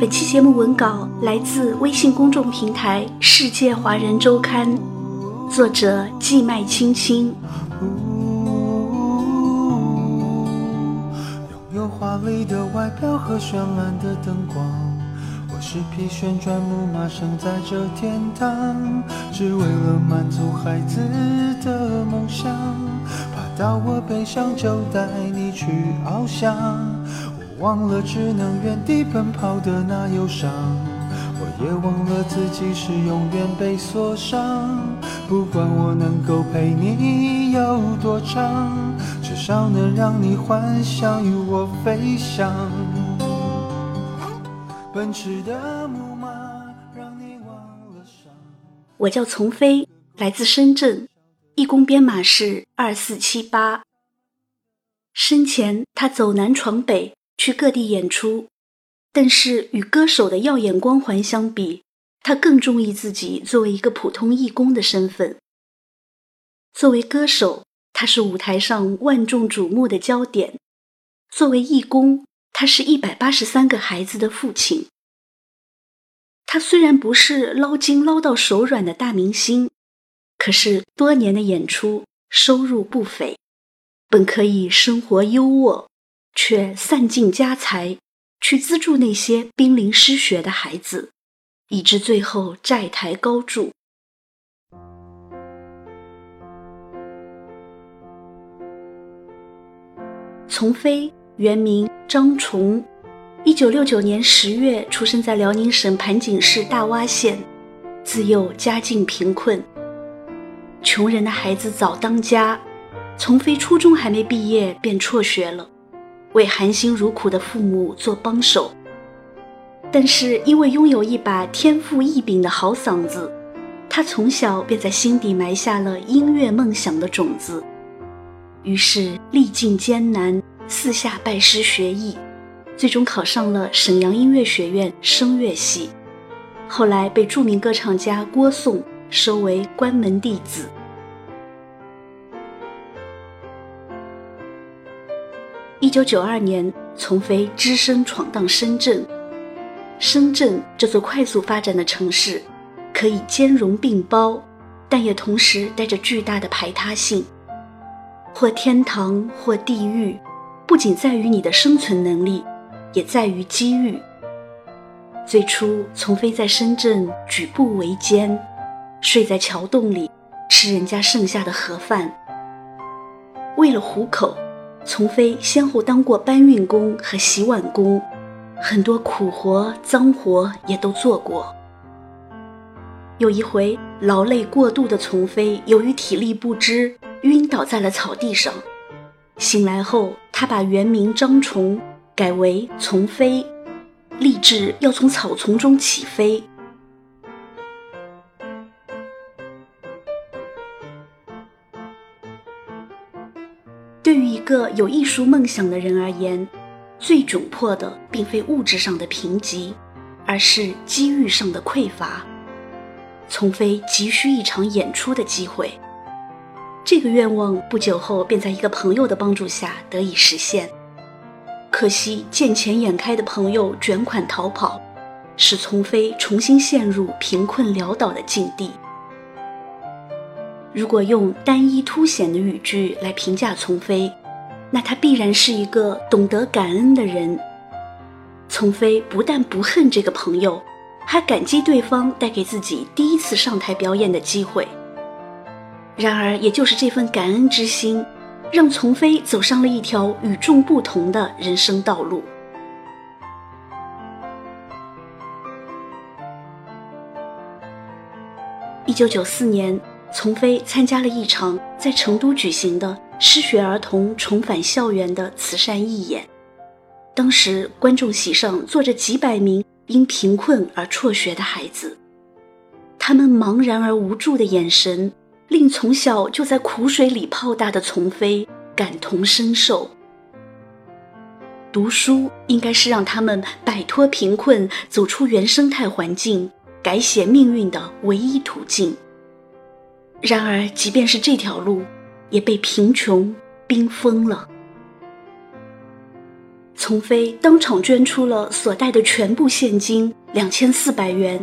本期节目文稿来自微信公众平台《世界华人周刊》，作者季麦青青。拥有华丽的外表和绚烂的灯光，我是匹旋转木马，生在这天堂，只为了满足孩子的梦想。爬到我背上就带你去翱翔。我忘了只能原地奔跑的那忧伤，我也忘了自己是永远被锁上。不管我能够陪你有多长，至少能让你幻想与我飞翔。奔驰的木马让你忘了伤。我叫丛飞，来自深圳，义工编码是二四七八。生前他走南闯北。去各地演出，但是与歌手的耀眼光环相比，他更中意自己作为一个普通义工的身份。作为歌手，他是舞台上万众瞩目的焦点；作为义工，他是一百八十三个孩子的父亲。他虽然不是捞金捞到手软的大明星，可是多年的演出收入不菲，本可以生活优渥。却散尽家财去资助那些濒临失学的孩子，以致最后债台高筑。丛飞原名张崇，一九六九年十月出生在辽宁省盘锦市大洼县，自幼家境贫困，穷人的孩子早当家，丛飞初中还没毕业便辍学了。为含辛茹苦的父母做帮手，但是因为拥有一把天赋异禀的好嗓子，他从小便在心底埋下了音乐梦想的种子。于是历尽艰难，四下拜师学艺，最终考上了沈阳音乐学院声乐系。后来被著名歌唱家郭颂收为关门弟子。一九九二年，丛飞只身闯荡深圳。深圳这座快速发展的城市，可以兼容并包，但也同时带着巨大的排他性。或天堂，或地狱，不仅在于你的生存能力，也在于机遇。最初，丛飞在深圳举步维艰，睡在桥洞里，吃人家剩下的盒饭。为了糊口。丛飞先后当过搬运工和洗碗工，很多苦活脏活也都做过。有一回劳累过度的丛飞，由于体力不支，晕倒在了草地上。醒来后，他把原名张崇改为丛飞，立志要从草丛中起飞。对于一个有艺术梦想的人而言，最窘迫的并非物质上的贫瘠，而是机遇上的匮乏。丛飞急需一场演出的机会，这个愿望不久后便在一个朋友的帮助下得以实现。可惜见钱眼开的朋友卷款逃跑，使丛飞重新陷入贫困潦倒的境地。如果用单一凸显的语句来评价丛飞，那他必然是一个懂得感恩的人。丛飞不但不恨这个朋友，还感激对方带给自己第一次上台表演的机会。然而，也就是这份感恩之心，让丛飞走上了一条与众不同的人生道路。一九九四年。丛飞参加了一场在成都举行的失学儿童重返校园的慈善义演，当时观众席上坐着几百名因贫困而辍学的孩子，他们茫然而无助的眼神，令从小就在苦水里泡大的丛飞感同身受。读书应该是让他们摆脱贫困、走出原生态环境、改写命运的唯一途径。然而，即便是这条路，也被贫穷冰封了。丛飞当场捐出了所带的全部现金两千四百元，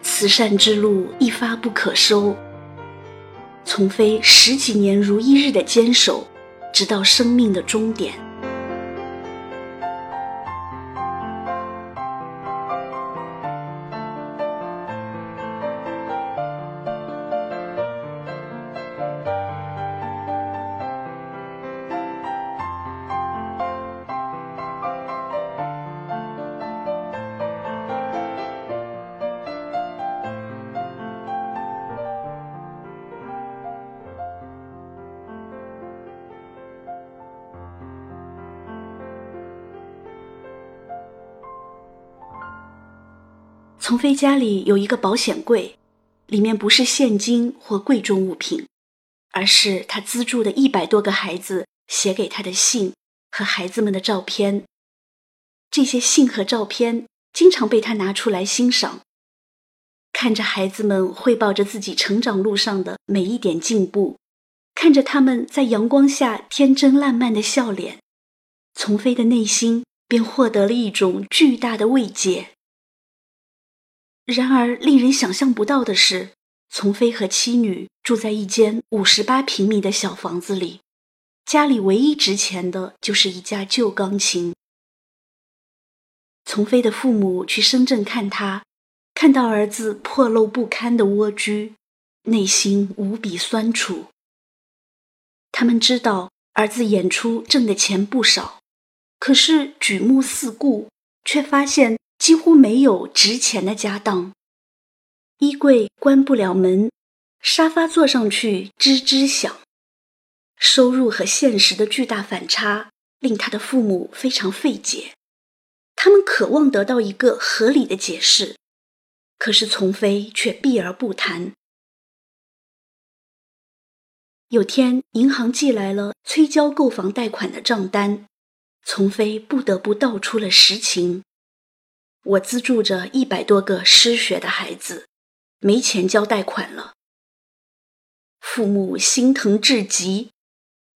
慈善之路一发不可收。丛飞十几年如一日的坚守，直到生命的终点。丛飞家里有一个保险柜，里面不是现金或贵重物品，而是他资助的一百多个孩子写给他的信和孩子们的照片。这些信和照片经常被他拿出来欣赏，看着孩子们汇报着自己成长路上的每一点进步，看着他们在阳光下天真烂漫的笑脸，丛飞的内心便获得了一种巨大的慰藉。然而，令人想象不到的是，丛飞和妻女住在一间五十八平米的小房子里，家里唯一值钱的就是一架旧钢琴。丛飞的父母去深圳看他，看到儿子破漏不堪的蜗居，内心无比酸楚。他们知道儿子演出挣的钱不少，可是举目四顾，却发现。几乎没有值钱的家当，衣柜关不了门，沙发坐上去吱吱响。收入和现实的巨大反差令他的父母非常费解，他们渴望得到一个合理的解释，可是丛飞却避而不谈。有天，银行寄来了催交购房贷款的账单，丛飞不得不道出了实情。我资助着一百多个失学的孩子，没钱交贷款了。父母心疼至极，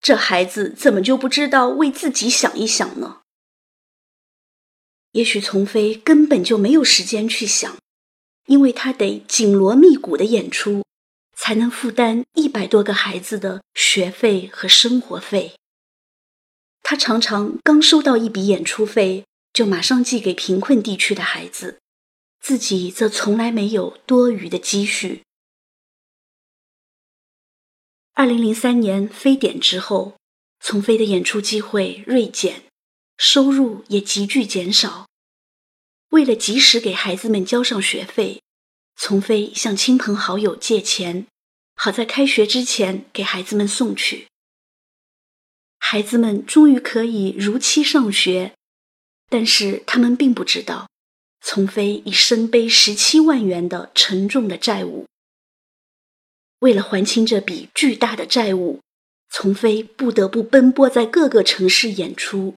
这孩子怎么就不知道为自己想一想呢？也许丛飞根本就没有时间去想，因为他得紧锣密鼓的演出，才能负担一百多个孩子的学费和生活费。他常常刚收到一笔演出费。就马上寄给贫困地区的孩子，自己则从来没有多余的积蓄。二零零三年非典之后，丛飞的演出机会锐减，收入也急剧减少。为了及时给孩子们交上学费，丛飞向亲朋好友借钱，好在开学之前给孩子们送去。孩子们终于可以如期上学。但是他们并不知道，丛飞已身背十七万元的沉重的债务。为了还清这笔巨大的债务，丛飞不得不奔波在各个城市演出。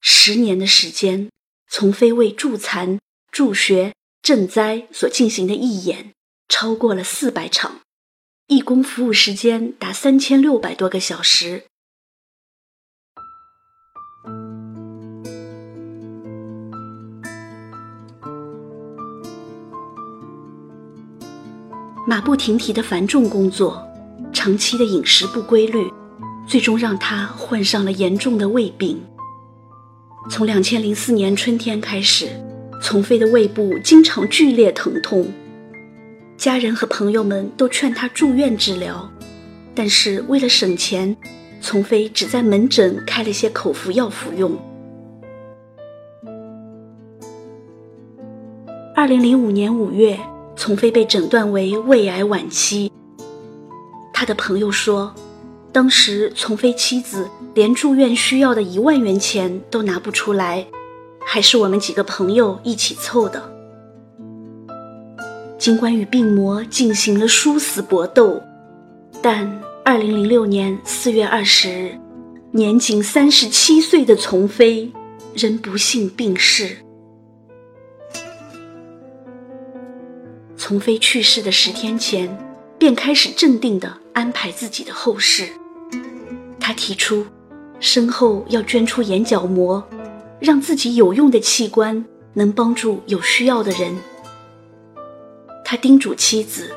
十年的时间，丛飞为助残、助学、赈灾所进行的义演超过了四百场，义工服务时间达三千六百多个小时。马不停蹄的繁重工作，长期的饮食不规律，最终让他患上了严重的胃病。从两千零四年春天开始，丛飞的胃部经常剧烈疼痛，家人和朋友们都劝他住院治疗，但是为了省钱，丛飞只在门诊开了些口服药服用。二零零五年五月。丛飞被诊断为胃癌晚期。他的朋友说，当时丛飞妻子连住院需要的一万元钱都拿不出来，还是我们几个朋友一起凑的。尽管与病魔进行了殊死搏斗，但二零零六年四月二十日，年仅三十七岁的丛飞仍不幸病逝。丛飞去世的十天前，便开始镇定地安排自己的后事。他提出，身后要捐出眼角膜，让自己有用的器官能帮助有需要的人。他叮嘱妻子，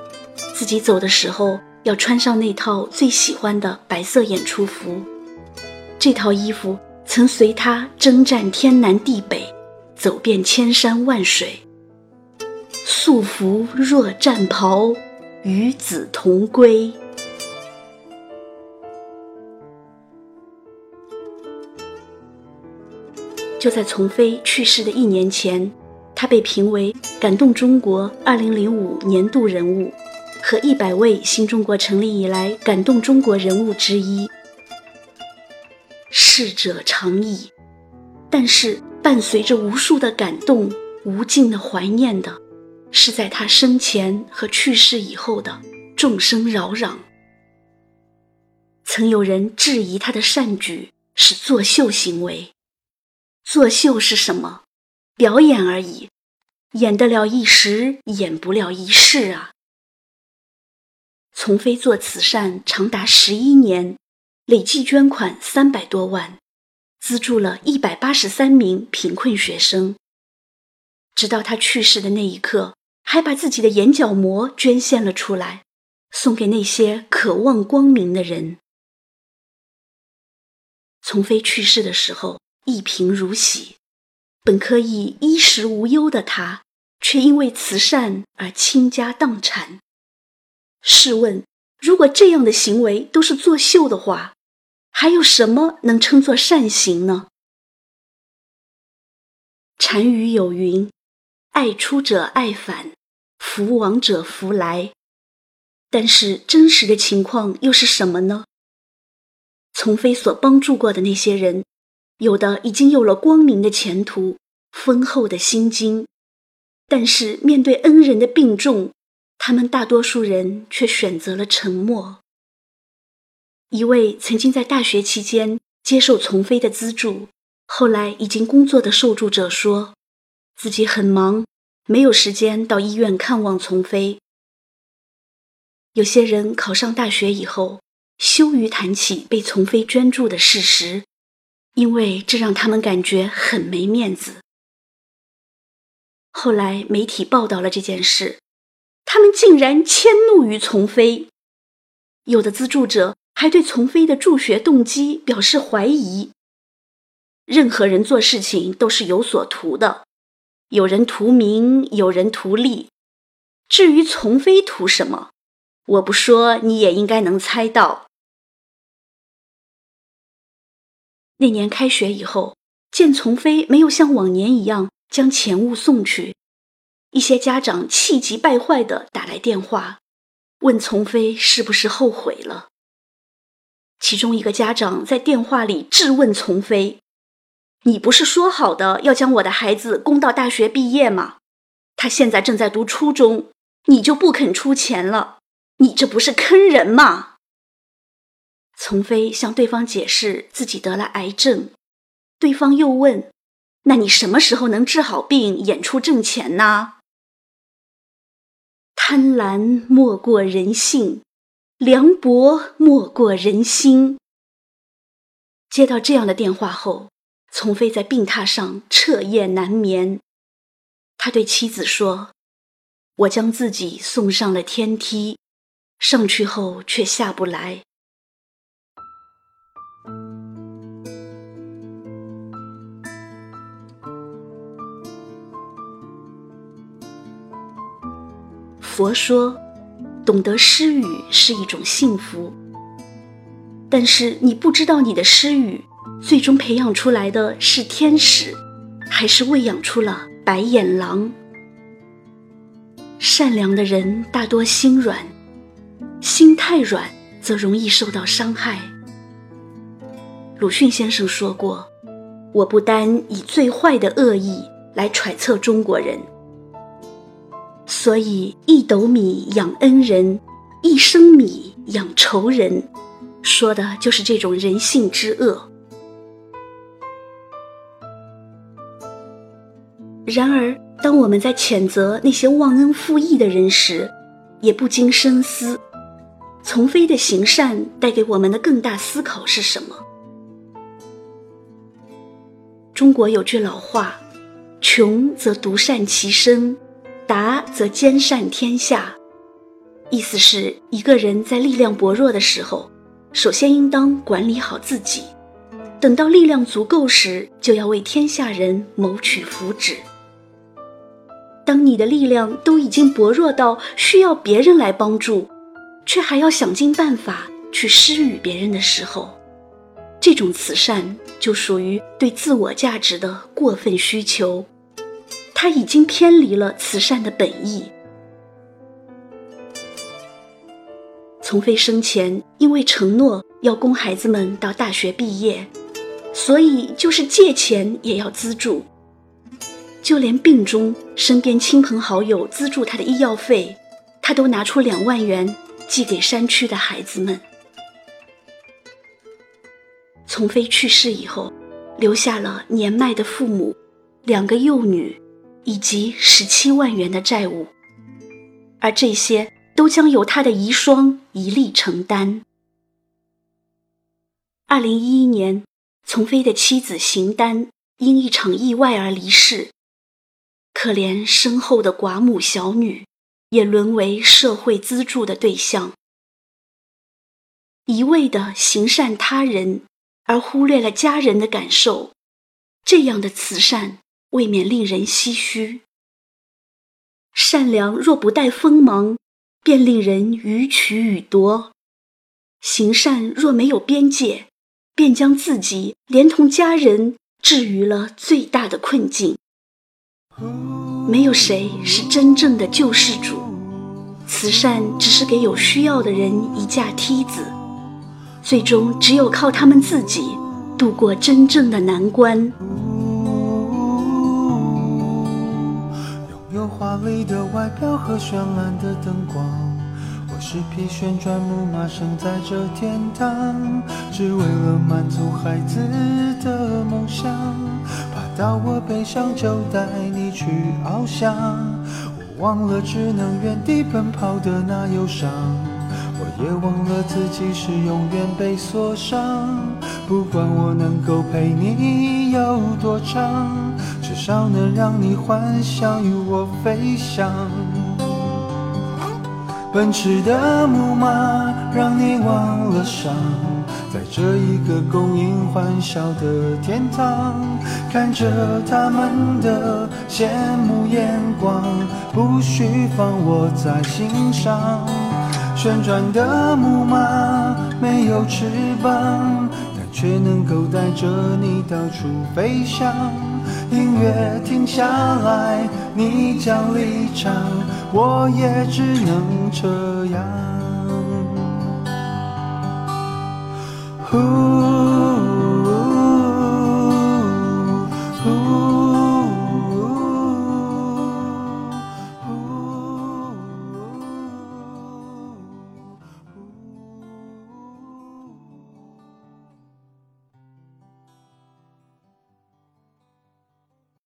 自己走的时候要穿上那套最喜欢的白色演出服。这套衣服曾随他征战天南地北，走遍千山万水。素服若战袍，与子同归。就在丛飞去世的一年前，他被评为感动中国2005年度人物和一百位新中国成立以来感动中国人物之一。逝者长矣，但是伴随着无数的感动、无尽的怀念的。是在他生前和去世以后的众生扰攘。曾有人质疑他的善举是作秀行为。作秀是什么？表演而已，演得了一时，演不了一世啊。丛飞做慈善长达十一年，累计捐款三百多万，资助了一百八十三名贫困学生。直到他去世的那一刻。还把自己的眼角膜捐献了出来，送给那些渴望光明的人。丛飞去世的时候一贫如洗，本可以衣食无忧的他，却因为慈善而倾家荡产。试问，如果这样的行为都是作秀的话，还有什么能称作善行呢？禅语有云：“爱出者爱返。”福往者福来，但是真实的情况又是什么呢？丛飞所帮助过的那些人，有的已经有了光明的前途、丰厚的薪金，但是面对恩人的病重，他们大多数人却选择了沉默。一位曾经在大学期间接受丛飞的资助，后来已经工作的受助者说，自己很忙。没有时间到医院看望丛飞。有些人考上大学以后，羞于谈起被丛飞捐助的事实，因为这让他们感觉很没面子。后来媒体报道了这件事，他们竟然迁怒于丛飞。有的资助者还对丛飞的助学动机表示怀疑。任何人做事情都是有所图的。有人图名，有人图利。至于丛飞图什么，我不说你也应该能猜到。那年开学以后，见丛飞没有像往年一样将钱物送去，一些家长气急败坏的打来电话，问丛飞是不是后悔了。其中一个家长在电话里质问丛飞。你不是说好的要将我的孩子供到大学毕业吗？他现在正在读初中，你就不肯出钱了？你这不是坑人吗？丛飞向对方解释自己得了癌症，对方又问：“那你什么时候能治好病，演出挣钱呢？”贪婪莫过人性，凉薄莫过人心。接到这样的电话后。丛飞在病榻上彻夜难眠，他对妻子说：“我将自己送上了天梯，上去后却下不来。”佛说，懂得施语是一种幸福，但是你不知道你的施语。最终培养出来的是天使，还是喂养出了白眼狼？善良的人大多心软，心太软则容易受到伤害。鲁迅先生说过：“我不单以最坏的恶意来揣测中国人，所以一斗米养恩人，一升米养仇人，说的就是这种人性之恶。”然而，当我们在谴责那些忘恩负义的人时，也不禁深思：丛飞的行善带给我们的更大思考是什么？中国有句老话：“穷则独善其身，达则兼善天下。”意思是一个人在力量薄弱的时候，首先应当管理好自己，等到力量足够时，就要为天下人谋取福祉。当你的力量都已经薄弱到需要别人来帮助，却还要想尽办法去施予别人的时候，这种慈善就属于对自我价值的过分需求，它已经偏离了慈善的本意。从飞生前因为承诺要供孩子们到大学毕业，所以就是借钱也要资助，就连病中身边亲朋好友资助他的医药费，他都拿出两万元寄给山区的孩子们。丛飞去世以后，留下了年迈的父母、两个幼女，以及十七万元的债务，而这些都将由他的遗孀一力承担。二零一一年，丛飞的妻子邢丹因一场意外而离世，可怜身后的寡母小女，也沦为社会资助的对象，一味的行善他人。而忽略了家人的感受，这样的慈善未免令人唏嘘。善良若不带锋芒，便令人予取予夺；行善若没有边界，便将自己连同家人置于了最大的困境。没有谁是真正的救世主，慈善只是给有需要的人一架梯子。最终，只有靠他们自己度过真正的难关。拥有华丽的外表和绚烂的灯光，我是匹旋转木马，生在这天堂，只为了满足孩子的梦想。到我背上就带你去翱翔，我忘了只能原地奔跑的那忧伤。我也忘了自己是永远被锁上，不管我能够陪你有多长，至少能让你幻想与我飞翔。奔驰的木马让你忘了伤，在这一个供应欢笑的天堂，看着他们的羡慕眼光，不需放我在心上。旋转的木马没有翅膀，但却能够带着你到处飞翔。音乐停下来，你将离场，我也只能这样。Ooh.